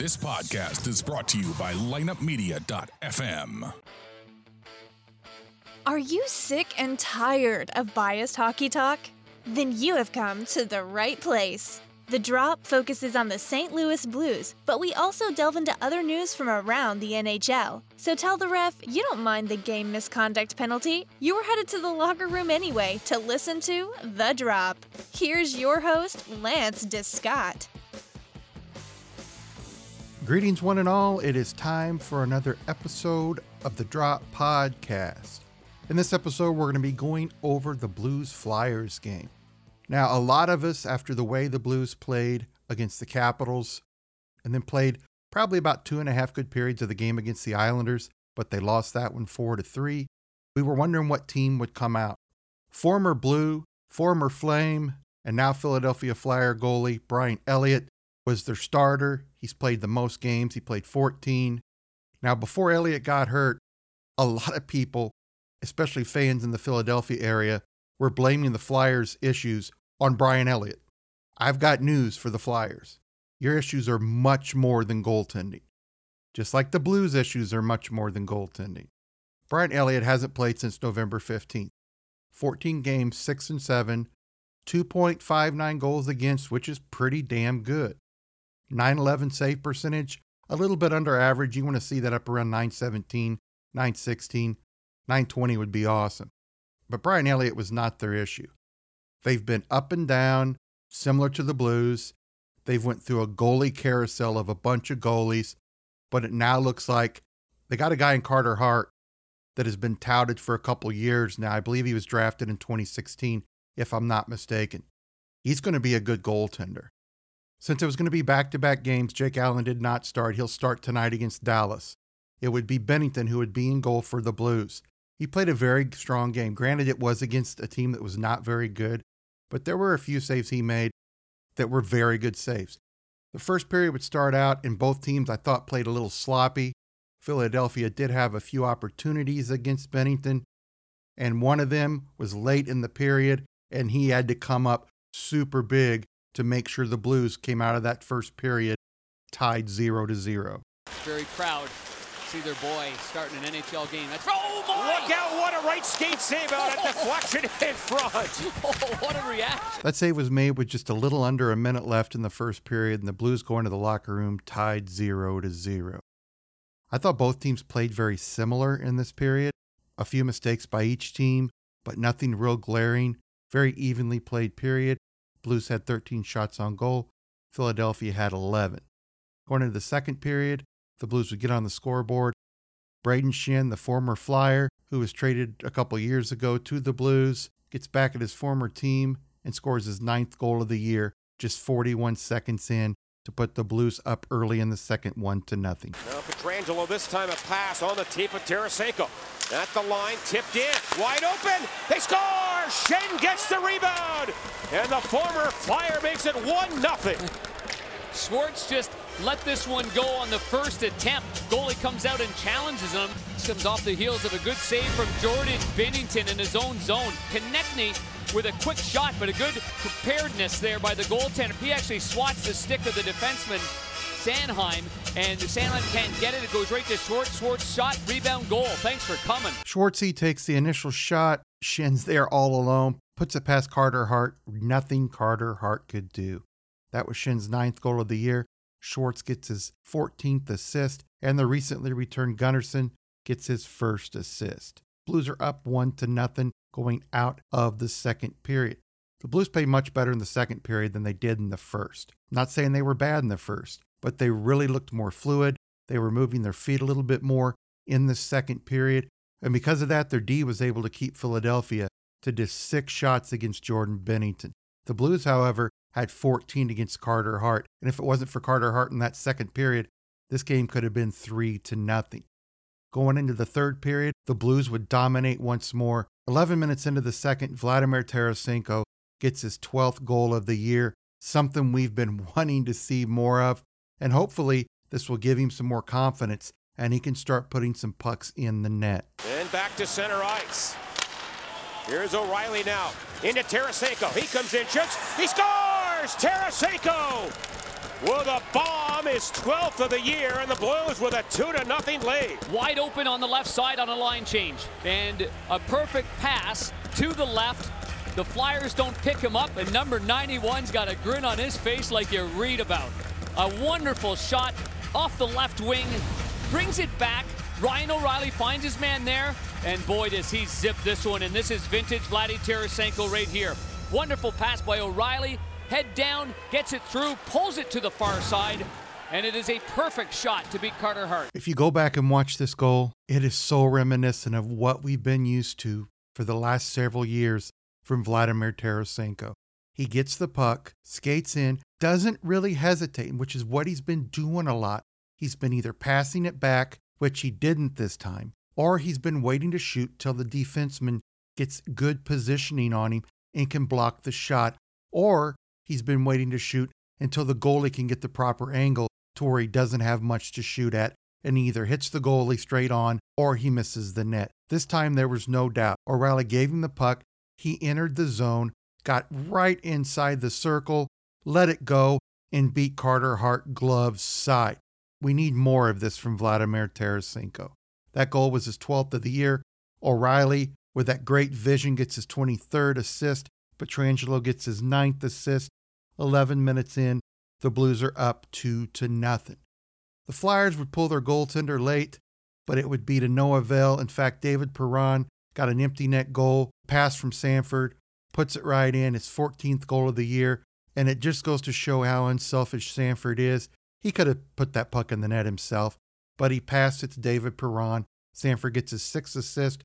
This podcast is brought to you by lineupmedia.fm. Are you sick and tired of biased hockey talk? Then you have come to the right place. The Drop focuses on the St. Louis Blues, but we also delve into other news from around the NHL. So tell the ref you don't mind the game misconduct penalty. You were headed to the locker room anyway to listen to The Drop. Here's your host, Lance Descott. Greetings, one and all. It is time for another episode of the Drop Podcast. In this episode, we're going to be going over the Blues Flyers game. Now, a lot of us, after the way the Blues played against the Capitals, and then played probably about two and a half good periods of the game against the Islanders, but they lost that one four to three. We were wondering what team would come out. Former Blue, former Flame, and now Philadelphia Flyer goalie Brian Elliott was their starter. He's played the most games. He played 14. Now, before Elliott got hurt, a lot of people, especially fans in the Philadelphia area, were blaming the Flyers' issues on Brian Elliott. I've got news for the Flyers. Your issues are much more than goaltending. Just like the Blues' issues are much more than goaltending. Brian Elliott hasn't played since November 15th. 14 games, 6 and 7, 2.59 goals against, which is pretty damn good. 911 save percentage, a little bit under average. You want to see that up around 917, 916, 920 would be awesome. But Brian Elliott was not their issue. They've been up and down, similar to the Blues. They've went through a goalie carousel of a bunch of goalies, but it now looks like they got a guy in Carter Hart that has been touted for a couple years now. I believe he was drafted in 2016, if I'm not mistaken. He's going to be a good goaltender. Since it was going to be back to back games, Jake Allen did not start. He'll start tonight against Dallas. It would be Binnington who would be in goal for the Blues. He played a very strong game. Granted, it was against a team that was not very good, but there were a few saves he made that were very good saves. The first period would start out, and both teams I thought played a little sloppy. Philadelphia did have a few opportunities against Binnington, and one of them was late in the period, and he had to come up super big to make sure the Blues came out of that first period tied zero to zero. Very proud to see their boy starting an NHL game. That's oh my! Look out! What a right skate save out at the deflection in front. Oh, what a reaction! That save was made with just a little under a minute left in the first period, and the Blues go into the locker room tied zero to zero. I thought both teams played very similar in this period. A few mistakes by each team, but nothing real glaring. Very evenly played period. Blues had 13 shots on goal. Philadelphia had 11. Going into the second period, the Blues would get on the scoreboard. Brayden Schenn, the former Flyer, who was traded a couple years ago to the Blues, gets back at his former team and scores his ninth goal of the year, just 41 seconds in to put the Blues up early in the second, one to nothing. Now Pietrangelo this time a pass on the tip of Tarasenko. At the line, tipped in, wide open. They score. Schenn gets the rebound, and the former Flyer makes it one nothing. Schwartz just let this one go on the first attempt. Goalie comes out and challenges him. Comes off the heels of a good save from Jordan Binnington in his own zone. Konecny with a quick shot, but a good preparedness there by the goaltender. He actually swats the stick of the defenseman, Sanheim, and Sanheim can't get it. It goes right to Schwartz. Schwartz shot, rebound, goal. Thanks for coming. Schwartzy takes the initial shot. Schenn's there all alone, puts it past Carter Hart. Nothing Carter Hart could do. That was Schenn's ninth goal of the year. Schwartz gets his 14th assist, and the recently returned Gunnarsson gets his first assist. Blues are up one to nothing going out of the second period. The Blues played much better in the second period than they did in the first. not saying they were bad in the first, but they really looked more fluid. They were moving their feet a little bit more in the second period. And because of that, their D was able to keep Philadelphia to just six shots against Jordan Binnington. The Blues, however, had 14 against Carter Hart. And if it wasn't for Carter Hart in that second period, this game could have been 3 to nothing. Going into the third period, the Blues would dominate once more. 11 minutes into the second, Vladimir Tarasenko gets his 12th goal of the year, something we've been wanting to see more of. And hopefully, this will give him some more confidence and he can start putting some pucks in the net. And back to center ice. Here's O'Reilly now. Into Tarasenko. He comes in, shoots. He scores! Tarasenko! With a bomb, his 12th of the year, and the Blues with a 2 to nothing lead. Wide open on the left side on a line change. And a perfect pass to the left. The Flyers don't pick him up, and number 91's got a grin on his face like you read about. A wonderful shot off the left wing, brings it back. Ryan O'Reilly finds his man there, and boy, does he zip this one. And this is vintage Vladdy Tarasenko right here. Wonderful pass by O'Reilly. Head down, gets it through, pulls it to the far side, and it is a perfect shot to beat Carter Hart. If you go back and watch this goal, it is so reminiscent of what we've been used to for the last several years from Vladimir Tarasenko. He gets the puck, skates in, doesn't really hesitate, which is what he's been doing a lot. He's been either passing it back, which he didn't this time, or he's been waiting to shoot till the defenseman gets good positioning on him and can block the shot, or he's been waiting to shoot until the goalie can get the proper angle to where he doesn't have much to shoot at and he either hits the goalie straight on or he misses the net. This time there was no doubt. O'Reilly gave him the puck. He entered the zone, got right inside the circle, let it go, and beat Carter Hart gloves side. We need more of this from Vladimir Tarasenko. That goal was his 12th of the year. O'Reilly, with that great vision, gets his 23rd assist. Pietrangelo gets his ninth assist. 11 minutes in, the Blues are up two to nothing. The Flyers would pull their goaltender late, but it would be to no avail. In fact, David Perron got an empty net goal, pass from Sanford, puts it right in, his 14th goal of the year, and it just goes to show how unselfish Sanford is. He could have put that puck in the net himself, but he passed it to David Perron. Sanford gets his sixth assist.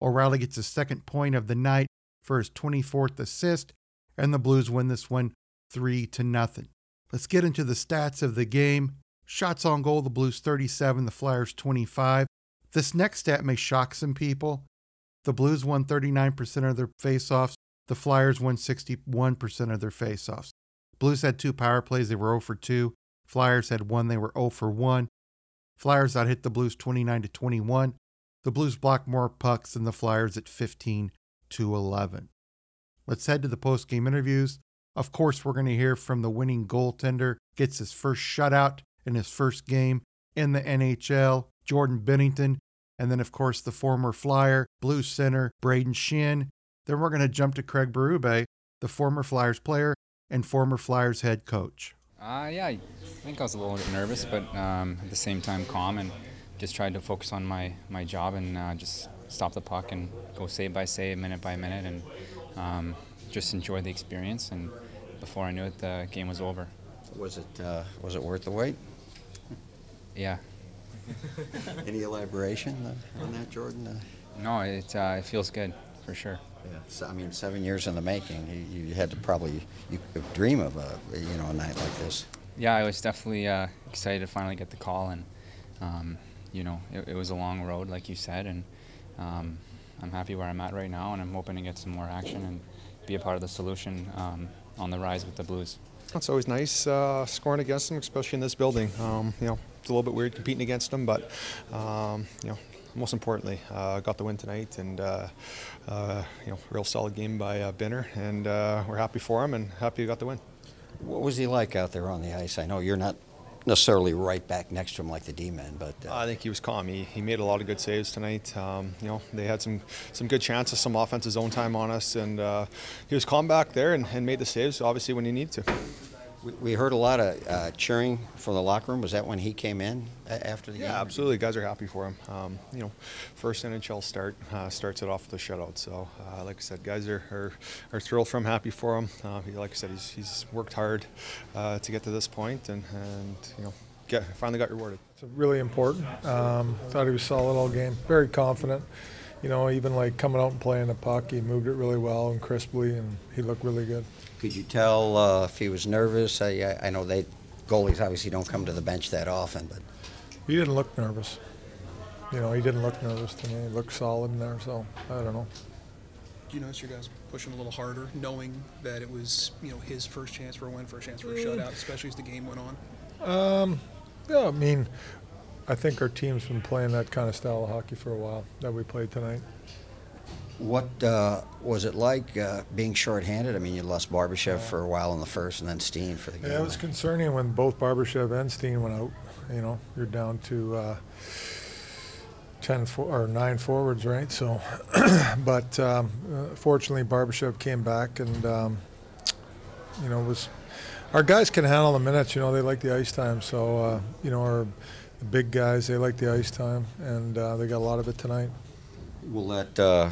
O'Reilly gets his second point of the night for his 24th assist, and the Blues win this one 3 to nothing. Let's get into the stats of the game. Shots on goal, the Blues 37, the Flyers 25. This next stat may shock some people. The Blues won 39% of their faceoffs. The Flyers won 61% of their faceoffs. Blues had two power plays, they were 0 for 2. Flyers had one, they were 0 for 1. Flyers out hit the Blues 29 to 21. The Blues blocked more pucks than the Flyers at 15 to 11. Let's head to the post game interviews. Of course, we're going to hear from the winning goaltender, gets his first shutout in his first game in the NHL, Jordan Binnington. and then, of course, the former Flyer, Blue center, Brayden Schenn. Then we're going to jump to Craig Berube, the former Flyers player and former Flyers head coach. Uh, yeah, I think I was a little bit nervous, but um, at the same time calm and just tried to focus on my, my job and uh, just stop the puck and go save by save, minute by minute, and um, just enjoy the experience. And before I knew it, the game was over. Was it uh, was it worth the wait? Yeah. Any elaboration on that, Jordan? Uh, No, it, uh, it feels good for sure. yeah. So, I mean, seven years in the making. You, you had to probably you could dream of a you know a night like this. Yeah, I was definitely uh, excited to finally get the call, and um, you know, it, it was a long road, like you said, and um, I'm happy where I'm at right now, and I'm hoping to get some more action and be a part of the solution um, on the rise with the Blues. It's always nice uh, scoring against them, especially in this building. Um, you know, it's a little bit weird competing against them, but um, you know, most importantly, uh, got the win tonight, and uh, uh, you know, real solid game by uh, Binner, and uh, we're happy for him and happy we got the win. What was he like out there on the ice? I know you're not necessarily right back next to him like the D-men, but uh, I think he was calm. He, he made a lot of good saves tonight. Um, you know, they had some some good chances, some offensive zone time on us, and uh, he was calm back there and, and made the saves obviously when he needed to. We, we heard a lot of uh, cheering from the locker room. Was that when he came in after the game? Yeah, absolutely. Guys are happy for him. Um, you know, first NHL start uh, starts it off with a shutout. So, uh, like I said, guys are, are, are thrilled for him, happy for him. Uh, he, like I said, he's, he's worked hard uh, to get to this point, and, and you know, get, finally got rewarded. It's really important. Um, thought he was solid all game. Very confident. You know, even like coming out and playing the puck, he moved it really well and crisply, and he looked really good. Could you tell uh, if he was nervous? I, I- I know they goalies obviously don't come to the bench that often, but He didn't look nervous. You know, he didn't look nervous to me. He looked solid in there, so I don't know. Do you notice your guys pushing a little harder, knowing that it was, you know, his first chance for a win, first chance for a shutout, especially as the game went on? Um, yeah, I mean, I think our team's been playing that kind of style of hockey for a while that we played tonight. What uh, was it like uh, being shorthanded? I mean, you lost Barbashev for a while in the first, and then Steen for the game. Yeah, it was concerning when both Barbashev and Steen went out. You know, you're down to uh, ten for, or nine forwards, right? So, but um, uh, fortunately, Barbashev came back, and um, you know was our guys can handle the minutes. You know, they like the ice time. So, uh, you know, our the big guys they like the ice time, and uh, they got a lot of it tonight. Will that? Uh,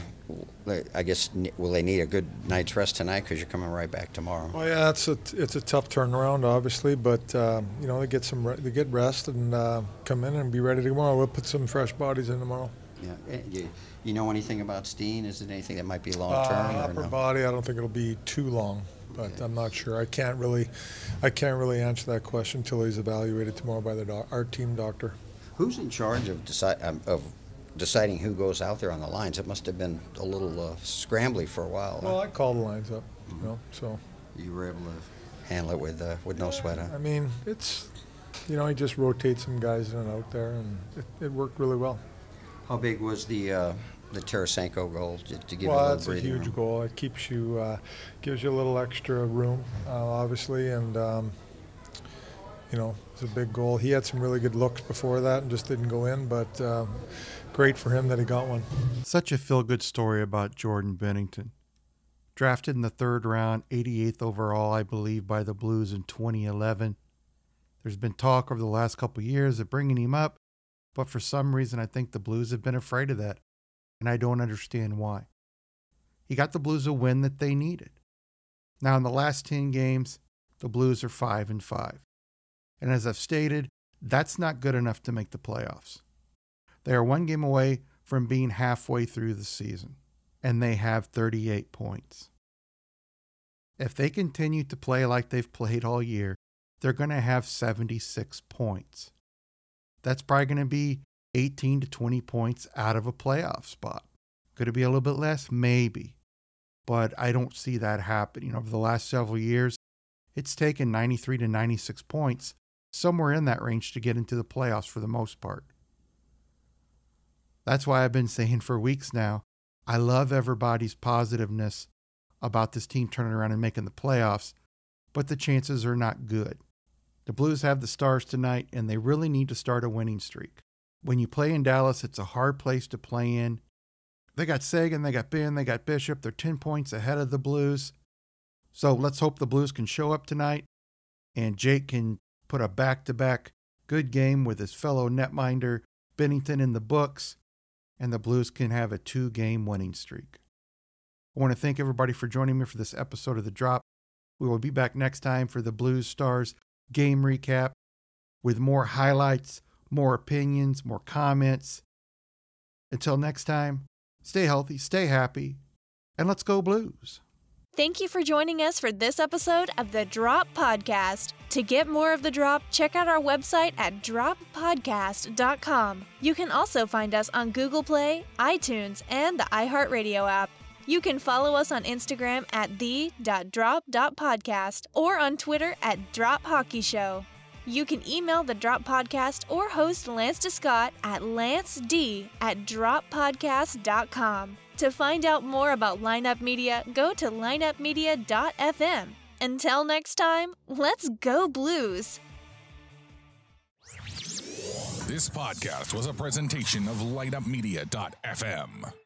I guess will they need a good night's rest tonight because you're coming right back tomorrow? Well, yeah, it's a it's a tough turnaround, obviously, but um, you know they get some re- they get rest and uh, come in and be ready tomorrow. We'll put some fresh bodies in tomorrow. Yeah, you, you know anything about Steen? Is it anything that might be long term? Uh, upper no? body, I don't think it'll be too long, but. I'm not sure. I can't really, I can't really answer that question until he's evaluated tomorrow by the doc- our team doctor. Who's in charge of decide um, of deciding who goes out there on the lines. It must have been a little uh, scrambly for a while. Well, I called the lines up, you know, so. You were able to handle it with uh, with no sweat, huh? I mean, it's, you know, he just rotates some guys in and out there, and it, it worked really well. How big was the uh, the Tarasenko goal to, to give well, you a little that's a huge room? goal. It keeps you, uh, gives you a little extra room, uh, obviously, and. Um, you know, it's a big goal. He had some really good looks before that and just didn't go in, but um, great for him that he got one. Such a feel good story about Jordan Binnington. Drafted in the third round, 88th overall, I believe, by the Blues in 2011. There's been talk over the last couple years of bringing him up, but for some reason, I think the Blues have been afraid of that, and I don't understand why. He got the Blues a win that they needed. Now, in the last 10 games, the Blues are 5 and 5. And as I've stated, that's not good enough to make the playoffs. They are one game away from being halfway through the season, and they have 38 points. If they continue to play like they've played all year, they're going to have 76 points. That's probably going to be 18 to 20 points out of a playoff spot. Could it be a little bit less? Maybe. But I don't see that happening. Over the last several years, it's taken 93 to 96 points, somewhere in that range, to get into the playoffs for the most part. That's why I've been saying for weeks now, I love everybody's positiveness about this team turning around and making the playoffs, but the chances are not good. The Blues have the Stars tonight, and they really need to start a winning streak. When you play in Dallas, it's a hard place to play in. They got Seguin, they got Benn, they got Bishop. They're 10 points ahead of the Blues. So let's hope the Blues can show up tonight and Jake can put a back to back good game with his fellow netminder Binnington in the books and the Blues can have a two game winning streak. I want to thank everybody for joining me for this episode of The Drop. We will be back next time for the Blues Stars game recap with more highlights, more opinions, more comments. Until next time, stay healthy, stay happy, and let's go Blues. Thank you for joining us for this episode of the Drop Podcast. To get more of the drop, check out our website at droppodcast.com. You can also find us on Google Play, iTunes, and the iHeartRadio app. You can follow us on Instagram at the.drop.podcast or on Twitter at Drop Hockey Show. You can email the Drop Podcast or host Lance DeScott at lanced at droppodcast.com. To find out more about Lineup Media, go to lineupmedia.fm. Until next time, let's go Blues! This podcast was a presentation of lineupmedia.fm.